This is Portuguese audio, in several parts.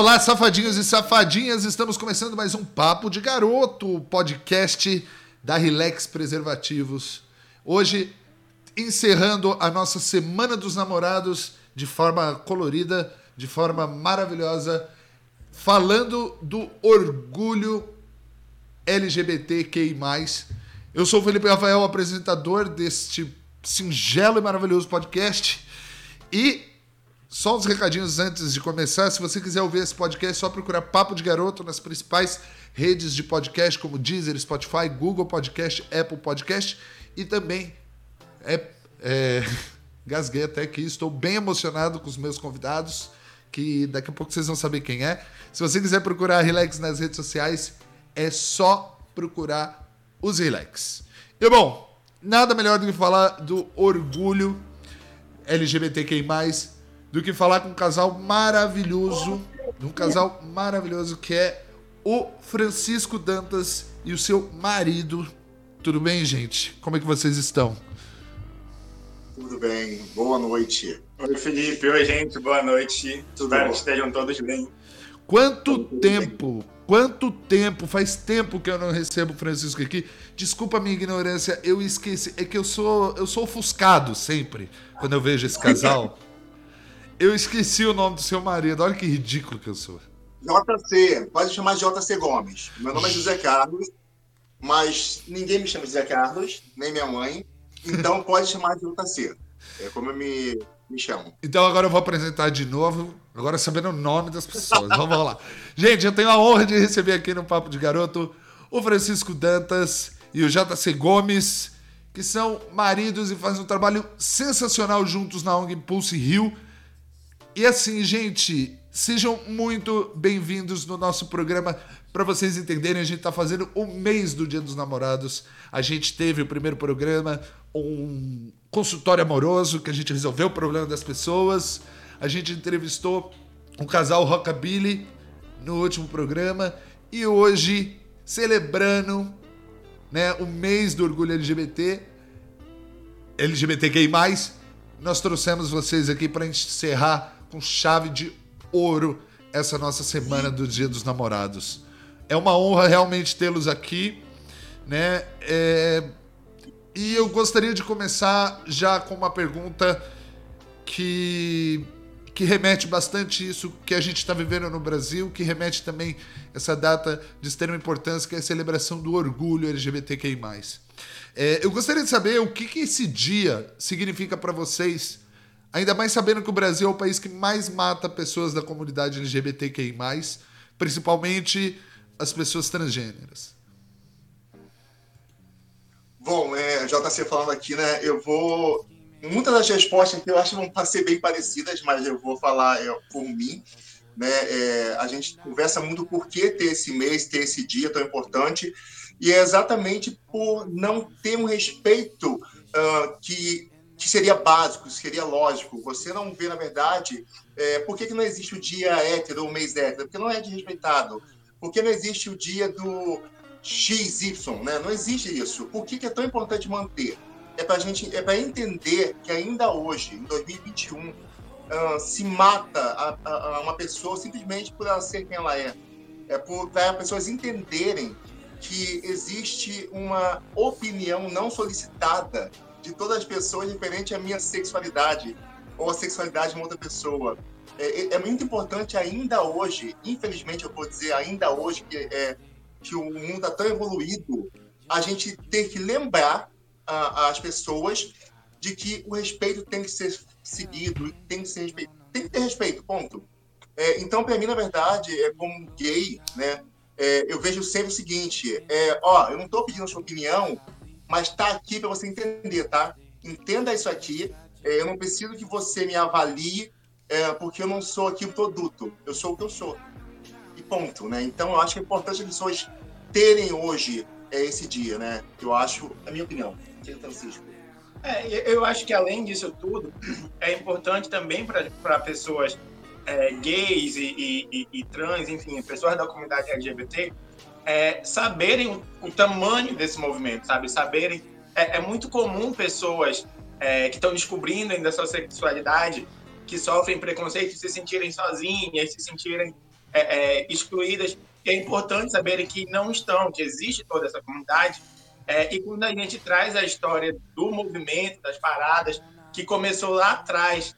Olá, safadinhos e safadinhas, estamos começando mais um Papo de Garoto, podcast da Relax Preservativos. Hoje, encerrando a nossa Semana dos Namorados de forma colorida, de forma maravilhosa, falando do orgulho LGBTQI+. Eu sou o Felipe Rafael, apresentador deste singelo e maravilhoso podcast. E só uns recadinhos antes de começar. Se você quiser ouvir esse podcast, é só procurar Papo de Garoto nas principais redes de podcast, como Deezer, Spotify, Google Podcast, Apple Podcast e também é, é, gasguei até aqui, estou bem emocionado com os meus convidados, que daqui a pouco vocês vão saber quem é. Se você quiser procurar Relax nas redes sociais, é só procurar os Relax. E bom, nada melhor do que falar do orgulho LGBTQI+, do que falar com um casal maravilhoso, um casal maravilhoso que é o Francisco Dantas e o seu marido. Tudo bem, gente? Como é que vocês estão? Tudo bem, boa noite. Oi, Felipe. Oi, gente. Boa noite. Tudo Espero bom? que estejam todos bem. Quanto Tudo tempo, bem. quanto tempo, faz tempo que eu não recebo o Francisco aqui. Desculpa a minha ignorância, eu esqueci. É que eu sou, eu sou ofuscado sempre quando eu vejo esse casal. Eu esqueci o nome do seu marido. Olha que ridículo que eu sou. JC, pode chamar de JC Gomes. Meu nome é José Carlos, mas ninguém me chama de José Carlos, nem minha mãe. Então pode chamar de JC. É como eu me, me chamo. Então agora eu vou apresentar de novo, agora sabendo o nome das pessoas. Vamos lá. Gente, eu tenho a honra de receber aqui no Papo de Garoto o Francisco Dantas e o JC Gomes, que são maridos e fazem um trabalho sensacional juntos na ONG Pulse Rio e assim, gente, sejam muito bem-vindos no nosso programa. Para vocês entenderem, a gente está fazendo o mês do Dia dos Namorados. A gente teve o primeiro programa, um consultório amoroso, que a gente resolveu o problema das pessoas. A gente entrevistou um casal rockabilly no último programa. E hoje, celebrando né, o mês do orgulho LGBT, LGBTQI+, nós trouxemos vocês aqui para encerrar com chave de ouro essa nossa semana do Dia dos Namorados. É uma honra realmente tê-los aqui, né? É... E eu gostaria de começar já com uma pergunta que que remete bastante isso que a gente está vivendo no Brasil, que remete também essa data de extrema importância, que é a celebração do orgulho LGBTQI+. É, eu gostaria de saber o que, que esse dia significa para vocês Ainda mais sabendo que o Brasil é o país que mais mata pessoas da comunidade LGBTQI, principalmente as pessoas transgêneras. Bom, é, JC falando aqui, né? Eu vou. Muitas das respostas que eu acho vão ser bem parecidas, mas eu vou falar é, por mim. Né? É, a gente conversa muito por que ter esse mês, ter esse dia tão importante, e é exatamente por não ter um respeito uh, que que seria básico, seria lógico. Você não vê, na verdade, é, por que, que não existe o dia hétero ou mês hétero? Porque não é desrespeitado. Por que não existe o dia do XY? Né? Não existe isso. Por que, que é tão importante manter? É para gente, é para entender que ainda hoje, em 2021, uh, se mata a, a, a uma pessoa simplesmente por ela ser quem ela é. É para as pessoas entenderem que existe uma opinião não solicitada de todas as pessoas referente à minha sexualidade ou a sexualidade de uma outra pessoa. É, é, é muito importante ainda hoje, infelizmente eu vou dizer ainda hoje que, é, que o mundo está tão evoluído, a gente ter que lembrar a, as pessoas de que o respeito tem que ser seguido, tem que ser respeito, tem que ter respeito, ponto. É, então, para mim, na verdade, é como gay, né? É, eu vejo sempre o seguinte: é, ó, eu não estou pedindo a sua opinião mas está aqui para você entender, tá? Entenda isso aqui. É, eu não preciso que você me avalie, é, porque eu não sou aqui o produto. Eu sou o que eu sou. E ponto, né? Então, eu acho que é importante as pessoas terem hoje é, esse dia, né? Eu acho, a minha opinião. Francisco. É, eu acho que além disso tudo, é importante também para pessoas é, gays e, e, e, trans, enfim, pessoas da comunidade LGBT, é, saberem o, o, tamanho desse movimento, sabe? Saberem. É, é muito comum pessoas é, que estão descobrindo ainda a sua sexualidade, que sofrem preconceito, se sentirem sozinhas, se sentirem é, é, excluídas. E é importante saberem que não estão, que existe toda essa comunidade. É, e quando a gente traz a história do movimento, das paradas, que começou lá atrás,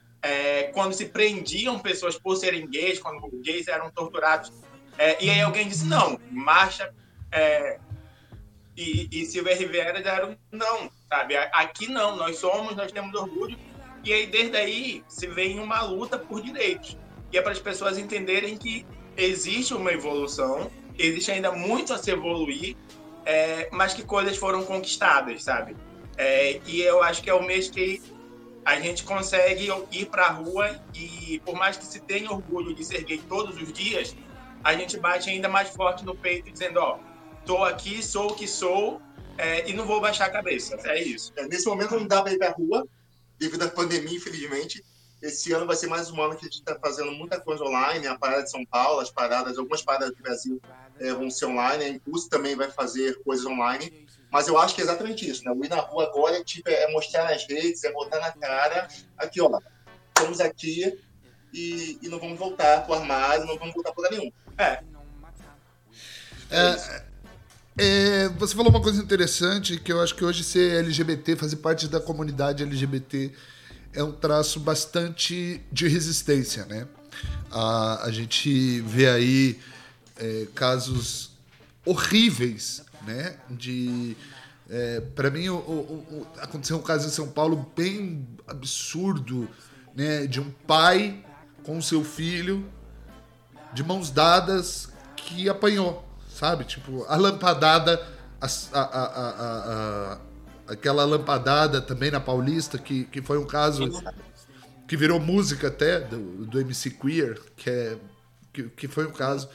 quando se prendiam pessoas por serem gays, quando gays eram torturados, é, e aí alguém disse, não, marcha é, e, e Silvia Rivera deram não, sabe? Aqui não, nós somos, nós temos orgulho. E aí, desde aí, se vem uma luta por direitos. E é para as pessoas entenderem que existe uma evolução, existe ainda muito a se evoluir, é, mas que coisas foram conquistadas, sabe? É, e eu acho que é o mês que a gente consegue ir para a rua e, por mais que se tenha orgulho de ser gay todos os dias, a gente bate ainda mais forte no peito dizendo, ó, tô aqui, sou o que sou é, e não vou baixar a cabeça. É isso. É, nesse momento não dá para ir para rua, devido à pandemia, infelizmente. Esse ano vai ser mais um ano que a gente está fazendo muita coisa online. A parada de São Paulo, as paradas, algumas paradas do Brasil é, vão ser online. A Impulso também vai fazer coisas online. Mas eu acho que é exatamente isso, né? O ir na rua agora é, tipo, é mostrar nas redes, é botar na cara. Aqui, ó, estamos aqui e, e não vamos voltar para o armário, não vamos voltar para nenhum. É. É, é, você falou uma coisa interessante que eu acho que hoje ser LGBT, fazer parte da comunidade LGBT, é um traço bastante de resistência, né? A, a gente vê aí é, casos horríveis, né? De é, para mim o, o, o, aconteceu um caso em São Paulo bem absurdo, né? De um pai com seu filho de mãos dadas que apanhou sabe? Tipo, a lampadada, a, a, a, aquela lampadada também na Paulista, que, que foi um caso que virou música até do, do MC Queer, que, é, que, que foi um caso.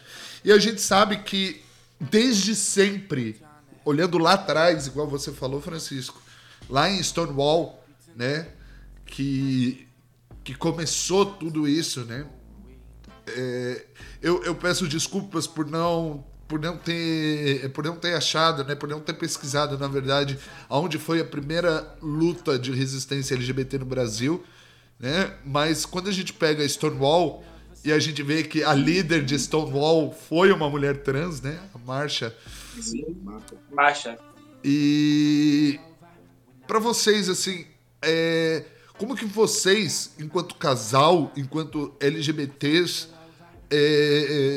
E a gente sabe que desde sempre, olhando lá atrás, igual você falou, Francisco, lá em Stonewall, né, que, que começou tudo isso, né? É, eu, eu peço desculpas por não por não ter por não ter achado, né, por não ter pesquisado, na verdade, aonde foi a primeira luta de resistência LGBT no Brasil, né? Mas quando a gente pega Stonewall e a gente vê que a líder de Stonewall foi uma mulher trans, né? A Marcha. Sim, Marcha. E para vocês assim, é... como que vocês, enquanto casal, enquanto LGBTs, é,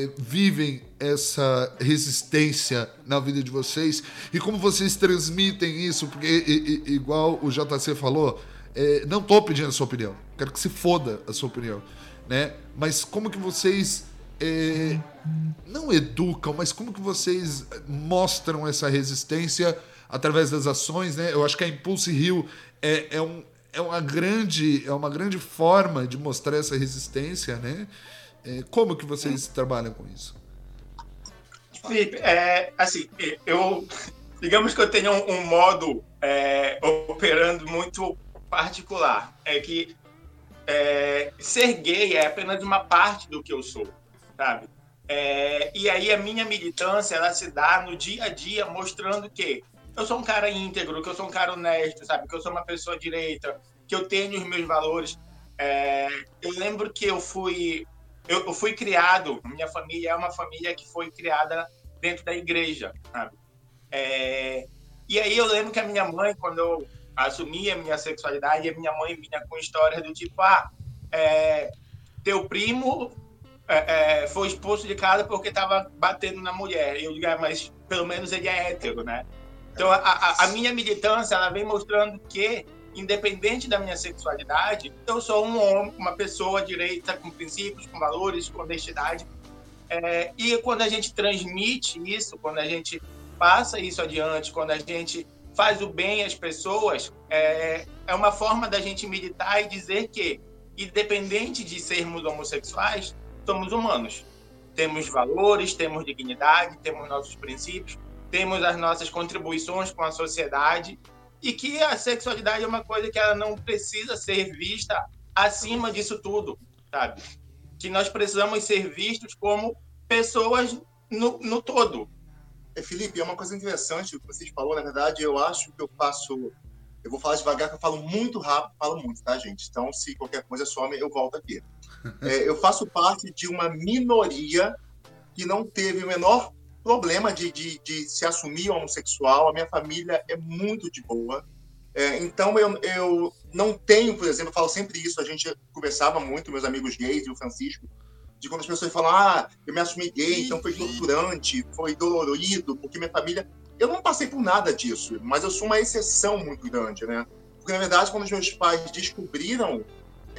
é, vivem essa resistência na vida de vocês e como vocês transmitem isso, porque e, e, igual o JC falou, é, não estou pedindo a sua opinião, quero que se foda a sua opinião, né? Mas como que vocês é, não educam, mas como que vocês mostram essa resistência através das ações, né? Eu acho que a Impulse Rio é, é, um, é uma grande é uma grande forma de mostrar essa resistência, né? É, como que vocês trabalham com isso? Felipe, é, assim, eu digamos que eu tenho um, um modo é, operando muito particular. É que é, ser gay é apenas uma parte do que eu sou, sabe? É, e aí a minha militância ela se dá no dia a dia mostrando que eu sou um cara íntegro, que eu sou um cara honesto, sabe? Que eu sou uma pessoa direita, que eu tenho os meus valores. É, eu lembro que eu fui eu, fui criado, minha família é uma família que foi criada dentro da igreja, sabe? É, e aí eu lembro que a minha mãe, quando eu assumi a minha sexualidade, a minha mãe vinha com histórias do tipo, ah, é, teu primo é, é foi expulso de casa porque estava batendo na mulher. E eu digo, ah, mas pelo menos ele é hétero, né? Então a, a, a minha militância, ela vem mostrando que independente da minha sexualidade, eu sou um homem, uma pessoa direita, com princípios, com valores, com honestidade. É, e quando a gente transmite isso, quando a gente passa isso adiante, quando a gente faz o bem às pessoas, é, é uma forma da gente militar e dizer que, independente de sermos homossexuais, somos humanos. Temos valores, temos dignidade, temos nossos princípios, temos as nossas contribuições com a sociedade e que a sexualidade é uma coisa que ela não precisa ser vista acima disso tudo, sabe? Que nós precisamos ser vistos como pessoas no, no todo. É, Felipe, é uma coisa interessante o que você falou, na verdade, eu acho que eu faço. Eu vou falar devagar, que eu falo muito rápido, falo muito, tá, gente? Então, se qualquer coisa some, eu volto aqui. É, eu faço parte de uma minoria que não teve o menor problema de, de, de se assumir homossexual. A minha família é muito de boa. É, então, eu, eu não tenho, por exemplo, eu falo sempre isso, a gente conversava muito, meus amigos gays e o Francisco, de quando as pessoas falam, ah, eu me assumi gay, então foi torturante, foi dolorido, porque minha família. Eu não passei por nada disso, mas eu sou uma exceção muito grande, né? Porque, na verdade, quando os meus pais descobriram,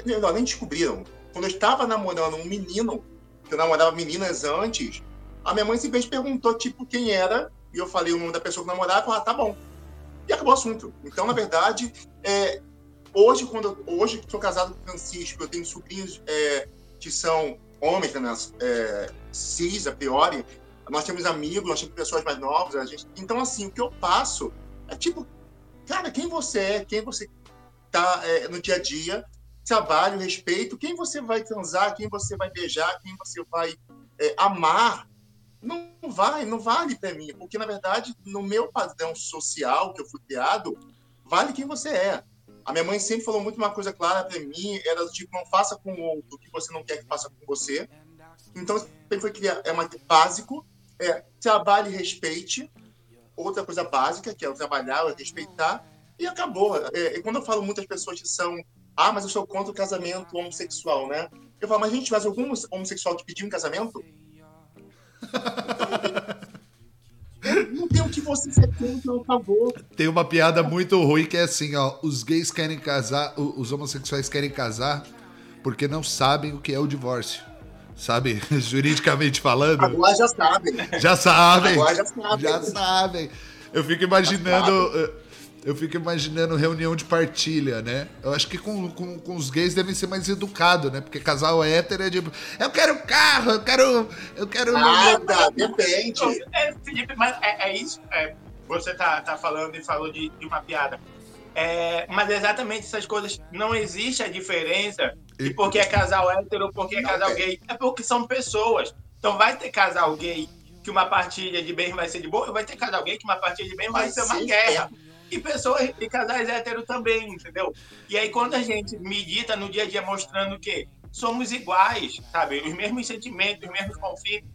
não, nem descobriram, quando eu estava namorando um menino, que eu namorava meninas antes, a minha mãe simplesmente perguntou, tipo, quem era, e eu falei o nome da pessoa que namorava, e falou, ah, tá bom. E acabou o assunto. Então, na verdade, é, hoje, quando eu, hoje que sou casado com Francisco, eu tenho sobrinhos é, que são homens, né, é, cis, a priori, nós temos amigos, nós temos pessoas mais novas, a gente... então, assim, o que eu passo é tipo, cara, quem você é, quem você tá é, no dia a dia, trabalho, respeito, quem você vai transar, quem você vai beijar, quem você vai é, amar, não vai, não vale para mim, porque na verdade, no meu padrão social que eu fui criado, vale quem você é. A minha mãe sempre falou muito uma coisa clara para mim, era tipo, não faça com o outro o que você não quer que faça com você. Então, sempre foi criar, é uma, básico, é trabalhe e respeite. Outra coisa básica, que é o trabalhar, o respeitar, e acabou. É, e quando eu falo muitas pessoas que são, ah, mas eu sou contra o casamento homossexual, né? Eu falo, mas gente, mas algum homossexual te pediu um casamento? Não tem o que você contra, por favor. Tem uma piada muito ruim que é assim, ó. Os gays querem casar, os homossexuais querem casar porque não sabem o que é o divórcio. Sabe? Juridicamente falando. Agora já sabem. Já sabem. Agora já sabem. Já sabem. Eu fico imaginando eu fico imaginando reunião de partilha, né? Eu acho que com, com, com os gays devem ser mais educados, né? Porque casal hétero é tipo, eu quero carro, eu quero. Eu quero. Nada, depende. É, Felipe, mas é, é isso. É, você tá, tá falando e falou de, de uma piada. É, mas exatamente essas coisas. Não existe a diferença de porque é casal hétero ou porque é casal gay. É porque são pessoas. Então vai ter casal gay que uma partilha de bem vai ser de boa, e vai ter casal gay que uma partilha de bem vai, vai ser uma guerra. É e pessoas e casais héteros também, entendeu? E aí quando a gente medita no dia a dia mostrando que somos iguais, sabe? Os mesmos sentimentos, os mesmos conflitos,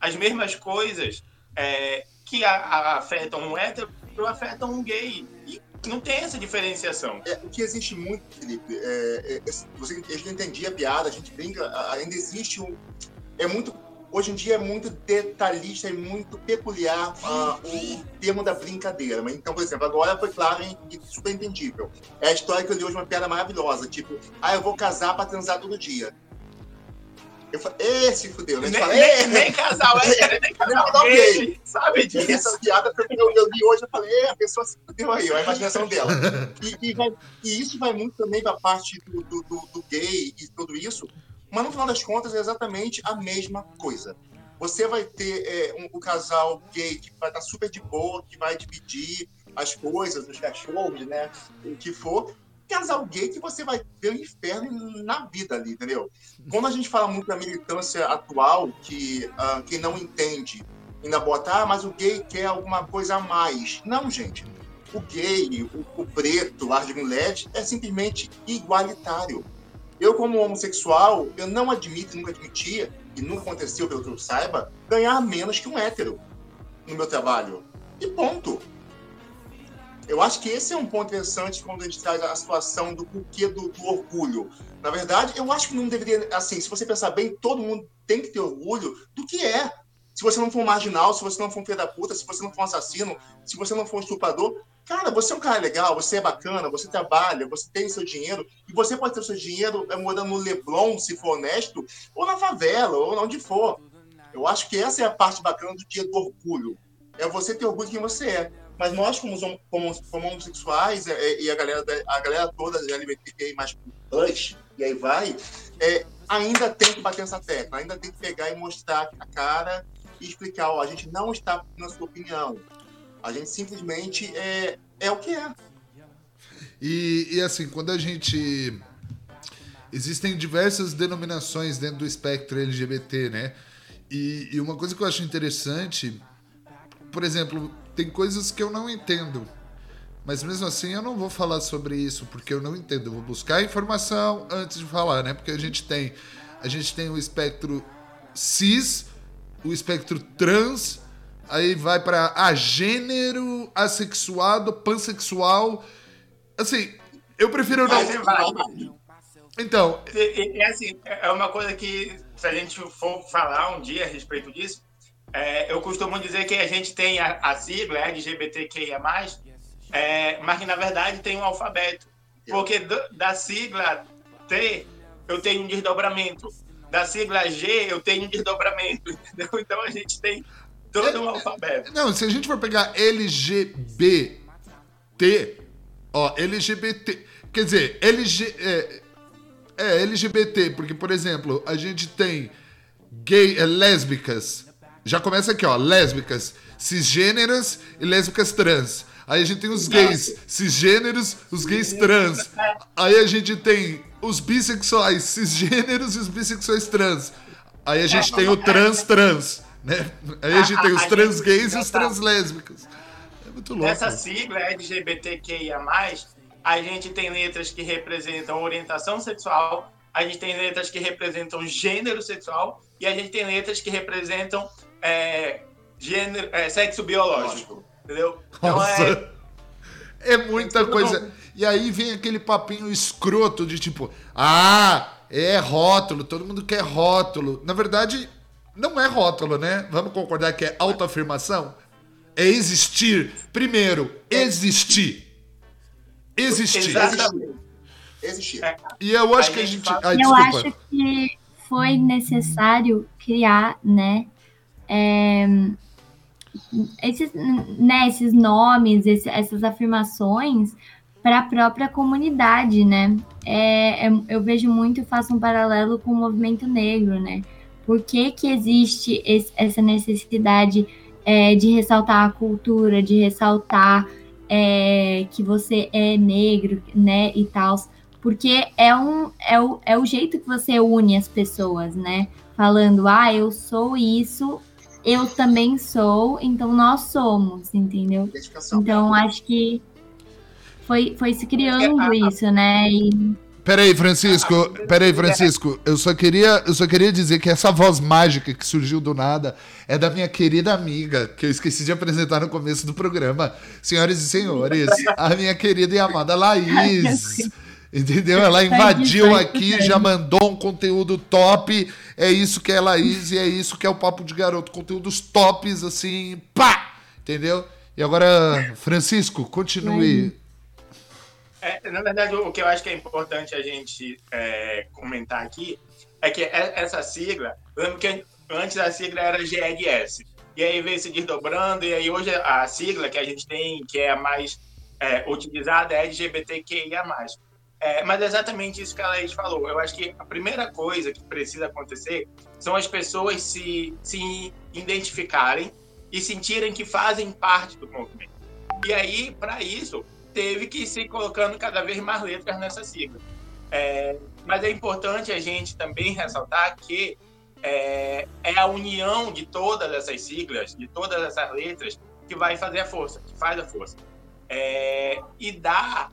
as mesmas coisas é, que a, a afetam um hétero afetam um gay. E não tem essa diferenciação. É, o que existe muito, Felipe, é, é, você, a gente entendia a piada, a gente brinca, ainda existe um. É muito hoje em dia é muito detalhista e muito peculiar uh, o termo da brincadeira. Então, por exemplo, agora foi claro e super entendível. É a história que eu li hoje, uma piada maravilhosa, tipo, ah, eu vou casar para transar todo dia. Eu falei, esse fudeu, né? Nem, fala, nem, nem casal é, nem casal gay, sabe disso. Essa piada eu, eu li hoje, eu falei, a pessoa se fudeu aí, a imaginação dela. E, e, vai, e isso vai muito também da parte do, do, do, do gay e tudo isso, mas no final das contas é exatamente a mesma coisa. Você vai ter é, um, um, casal gay que vai estar super de boa, que vai dividir as coisas, os cachorros, né? O que for. Casal gay que você vai ver o inferno na vida ali, entendeu? Quando a gente fala muito da militância atual, que uh, quem não entende ainda bota, ah, mas o gay quer alguma coisa a mais. Não, gente. O gay, o, o preto, o ar de mulher, é simplesmente igualitário eu, como homossexual, eu não admito, nunca admitia, e nunca aconteceu, pelo que eu saiba, ganhar menos que um hétero no meu trabalho. E ponto. Eu acho que esse é um ponto interessante quando a gente traz a situação do porquê do, do, orgulho. Na verdade, eu acho que não deveria. Assim, se você pensar bem, todo mundo tem que ter orgulho do que é. Se você não for um marginal, se você não for um filho da puta, se você não for um assassino, se você não for um estuprador, Cara, você é um cara legal, você é bacana, você trabalha, você tem seu dinheiro, e você pode ter seu dinheiro é, morando no Leblon, se for honesto, ou na favela, ou onde for. Eu acho que essa é a parte bacana do dia do orgulho. É você ter orgulho de quem você é. Mas nós, como, como, como homossexuais, é, e a galera, a galera toda LGBTQI mais plus, e aí vai, é, ainda tem que bater essa tecla, ainda tem que pegar e mostrar a cara e explicar, ó, a gente não está na sua opinião. A gente simplesmente é, é o que é. E, e assim, quando a gente. Existem diversas denominações dentro do espectro LGBT, né? E, e uma coisa que eu acho interessante, por exemplo, tem coisas que eu não entendo. Mas mesmo assim eu não vou falar sobre isso porque eu não entendo. Eu vou buscar informação antes de falar, né? Porque a gente tem a gente tem o espectro cis o espectro trans, aí vai para agênero, assexuado, pansexual. Assim, eu prefiro não. Então. É, assim, é uma coisa que, se a gente for falar um dia a respeito disso, é, eu costumo dizer que a gente tem a, a sigla LGBTQIA, é, mas que na verdade tem um alfabeto. Porque do, da sigla T eu tenho um desdobramento. Da sigla G eu tenho um desdobramento. Entendeu? Então a gente tem todo um alfabeto. Não, se a gente for pegar LGBT, ó, LGBT. Quer dizer, LG, é, é LGBT, porque, por exemplo, a gente tem gay, é, lésbicas. Já começa aqui, ó, lésbicas, cisgêneras e lésbicas trans. Aí a gente tem os gays cisgêneros, os gays trans. Aí a gente tem os bissexuais cisgêneros e os bissexuais trans. Aí a gente tem o trans trans, né? Aí a gente tem os trans gays e os trans lésbicas. É muito louco. Essa sigla LGBTQIA+, a gente tem letras que representam orientação sexual, a gente tem letras que representam gênero sexual e a gente tem letras que representam é, gênero, é, sexo biológico. Entendeu? Então Nossa. é. É muita coisa. E aí vem aquele papinho escroto de tipo, ah, é rótulo, todo mundo quer rótulo. Na verdade, não é rótulo, né? Vamos concordar que é autoafirmação? É existir. Primeiro, existir. Existir. Exatamente. Existir. E eu acho que a gente. Ai, eu acho que foi necessário criar, né? É esses, né, esses nomes, esse, essas afirmações para a própria comunidade, né? É, é, eu vejo muito, faço um paralelo com o movimento negro, né? Por que, que existe esse, essa necessidade é, de ressaltar a cultura, de ressaltar é, que você é negro, né, e tal? Porque é, um, é, o, é o jeito que você une as pessoas, né? Falando, ah, eu sou isso eu também sou, então nós somos, entendeu? Então acho que foi, foi se criando isso, né? E... Peraí, Francisco, peraí, Francisco, eu só queria, eu só queria dizer que essa voz mágica que surgiu do nada é da minha querida amiga, que eu esqueci de apresentar no começo do programa. Senhoras e senhores, a minha querida e amada Laís. Entendeu? Ela invadiu aqui, já mandou um conteúdo top. É isso que é Laís e é isso que é o Papo de Garoto. Conteúdos tops, assim, pá! Entendeu? E agora, Francisco, continue. É, na verdade, o que eu acho que é importante a gente é, comentar aqui é que é, essa sigla, lembro que antes a sigla era GLS, e aí veio se desdobrando, e aí hoje a sigla que a gente tem, que é a mais é, utilizada, é LGBTQIA+. É, mas é exatamente isso que a Laís falou. Eu acho que a primeira coisa que precisa acontecer são as pessoas se, se identificarem e sentirem que fazem parte do movimento. E aí, para isso, teve que se colocando cada vez mais letras nessa sigla. É, mas é importante a gente também ressaltar que é, é, a união de todas essas siglas, de todas essas letras, que vai fazer a força, que faz a força é, e dar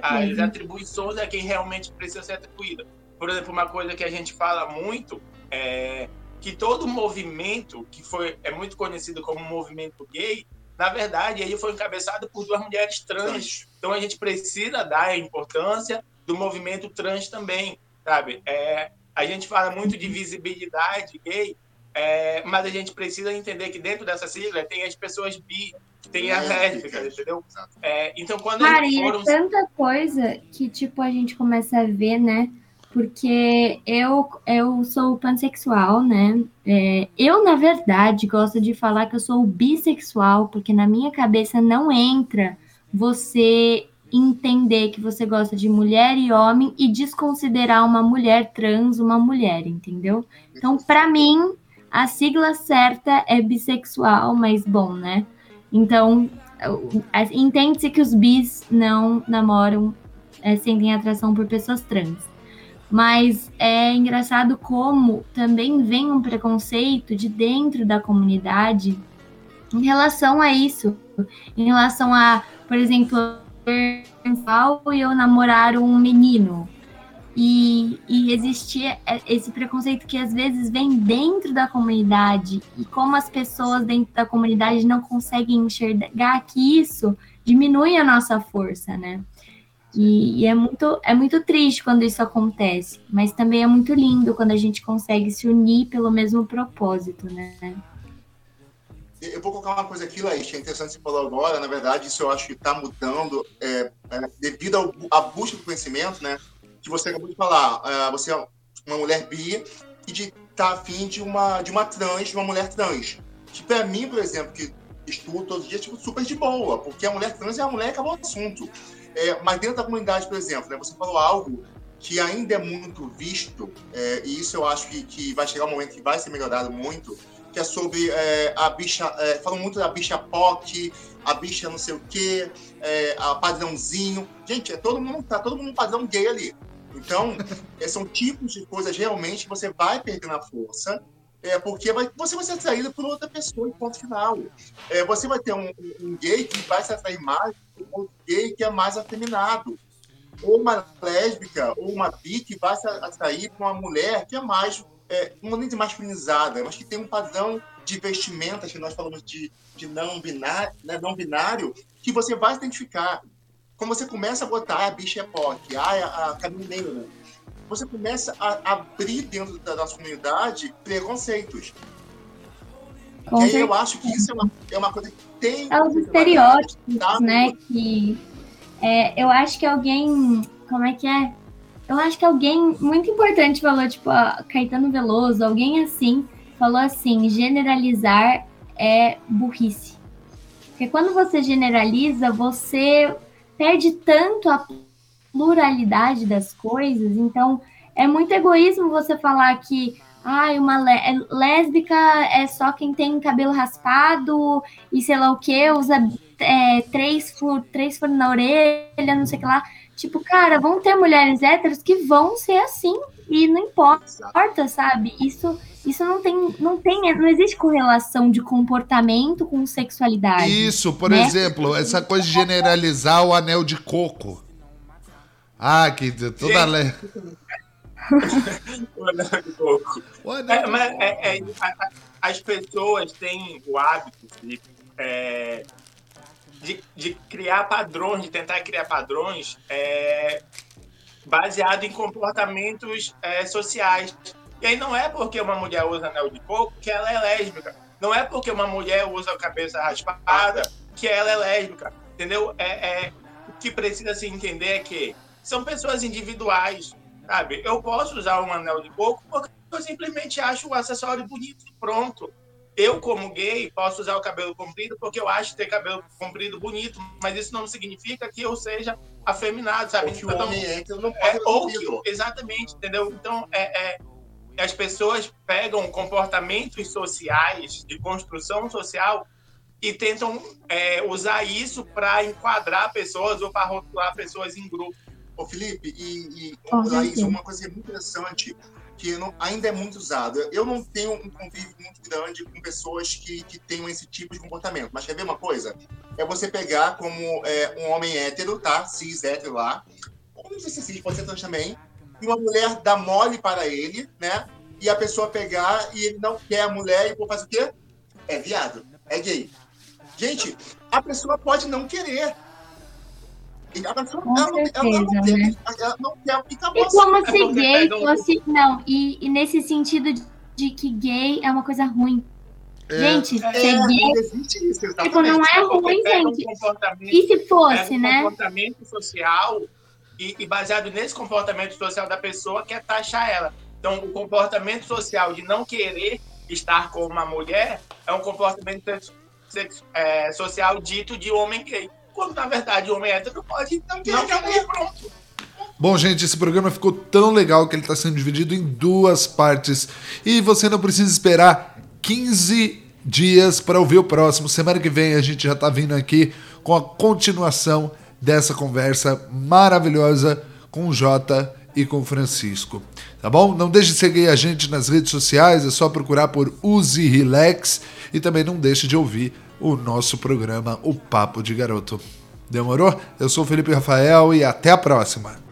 as atribuições a quem realmente precisa ser atribuída. Por exemplo, uma coisa que a gente fala muito é que todo movimento que foi é muito conhecido como movimento gay, na verdade, ele foi encabeçado por duas mulheres trans. Então a gente precisa dar a importância do movimento trans também, sabe? É, a gente fala muito de visibilidade gay, é, mas a gente precisa entender que dentro dessa sigla tem as pessoas bi, tem a lésbica, entendeu? É, então, quando Cara, e foram... é tanta coisa que, tipo, a gente começa a ver, né? Porque eu, eu sou pansexual, né? É, eu, na verdade, gosto de falar que eu sou bissexual, porque na minha cabeça não entra você entender que você gosta de mulher e homem e desconsiderar uma mulher trans uma mulher, entendeu? Então, para mim, a sigla certa é bissexual, mas bom, né? Então, entende-se que os bis não namoram, é, sentem atração por pessoas trans. Mas é engraçado como também vem um preconceito de dentro da comunidade em relação a isso. Em relação a, por exemplo, e eu namorar um menino. E, e existia esse preconceito que às vezes vem dentro da comunidade e como as pessoas dentro da comunidade não conseguem enxergar que isso diminui a nossa força, né? E, e, é, muito, é muito triste quando isso acontece, mas também é muito lindo quando a gente consegue se unir pelo mesmo propósito, né? Eu vou colocar uma coisa aqui, Laís, é interessante você falou agora, na verdade, isso eu acho que está mudando é, é, devido à busca do conhecimento, né? Que você acabou de falar, é, você é uma mulher bi e de tá afim de uma, de uma trans, de uma mulher trans. Que para mim, por exemplo, que estudo todos os dias, tipo, super de boa, porque a mulher trans é a mulher que acabou o assunto. É, mas dentro da comunidade, por exemplo, né, você falou algo que ainda é muito visto, é, e isso eu acho que, que vai chegar um momento que vai ser melhorado muito, que é sobre é, a bicha, é, falam muito da bicha POC, a bicha não sei o quê, é, a padrãozinho. Gente, é todo mundo, tá todo mundo padrão gay ali. Então, é, são tipos de coisas realmente que você vai perdendo a força, é, porque vai, você vai ser atraído por outra pessoa, em ponto final. É, você vai ter um, um, gay que vai se atrair mais por um gay que é mais afeminado. Ou uma lésbica, ou uma bi que vai se atrair por uma mulher que é mais é, não nem de masculinizada, mas que tem um padrão de vestimentas que nós falamos de, de não, binário, né, não binário, que você vai identificar. Quando você começa a botar ah, a bicha é POC, ah, a caminhoneira, você começa a abrir dentro da nossa comunidade preconceitos. Com e aí eu acho que isso é uma, é uma coisa que tem. É os estereótipos, tá? né? Que é, eu acho que alguém. Como é que é? Eu acho que alguém muito importante falou, tipo, Caetano Veloso, alguém assim, falou assim: generalizar é burrice. Porque quando você generaliza, você perde tanto a pluralidade das coisas, então é muito egoísmo você falar que ah, uma lésbica é só quem tem cabelo raspado e sei lá o que, usa é, três, furos três furos na orelha, não sei o que lá. Tipo, cara, vão ter mulheres héteros que vão ser assim. E não importa, sabe? Isso, isso não tem, não tem, não existe correlação de comportamento com sexualidade. Isso, por né? exemplo, essa coisa de generalizar o anel de coco. Ah, que toda lei. o anel de coco. O anel é, mas é, é, as pessoas têm o hábito de é, de, de criar padrões, de tentar criar padrões é, baseado em comportamentos é, sociais. E aí não é porque uma mulher usa anel de coco que ela é lésbica. Não é porque uma mulher usa a cabeça raspada que ela é lésbica. Entendeu? É, o que precisa se entender é que são pessoas individuais, sabe? Eu posso usar um anel de coco porque eu simplesmente acho o acessório bonito e pronto eu, como gay, posso usar o cabelo comprido porque eu acho ter cabelo comprido bonito, mas isso não significa que eu seja afeminado, sabe? Ou que então, o homem é, não pode é, ou que, Exatamente, entendeu? Então, é, é, as pessoas pegam comportamentos sociais, de construção social, e tentam é, usar isso para enquadrar pessoas ou para rotular pessoas em grupo. Ô, Felipe, e, e oh, Laís, uma coisa muito interessante que não, ainda é muito usado. Eu não tenho um convívio muito grande com pessoas que, que tenham esse tipo de comportamento. Mas quer ver uma coisa? É você pegar como é, um homem hétero, tá? Cis hétero lá. Ou não sei se é cis, pode ser trans também. E uma mulher dá mole para ele, né? E a pessoa pegar e ele não quer a mulher e faz o quê? É viado. É gay. Gente, a pessoa pode não querer. Ela, Com ela, certeza, ela, né? ela não quer ficar E como se gay fosse. Não, e, e nesse sentido de, de que gay é uma coisa ruim. É, gente, é, ser gay. Isso, tipo, não é ruim, gente. Um e se fosse, é um né? comportamento social e, e, baseado nesse comportamento social da pessoa quer taxar ela. Então, o comportamento social de não querer estar com uma mulher é um comportamento é, social dito de homem gay quando na verdade o homem hétero pode então não querer pronto. Bom, gente, esse programa ficou tão legal que ele está sendo dividido em duas partes. E você não precisa esperar 15 dias para ouvir o próximo. Semana que vem a gente já está vindo aqui com a continuação dessa conversa maravilhosa com o Jota e com o Francisco. Tá bom? Não deixe de seguir a gente nas redes sociais, é só procurar por Use Relax e também não deixe de ouvir o nosso programa O Papo de Garoto. Demorou? Eu sou o Felipe Rafael e até a próxima.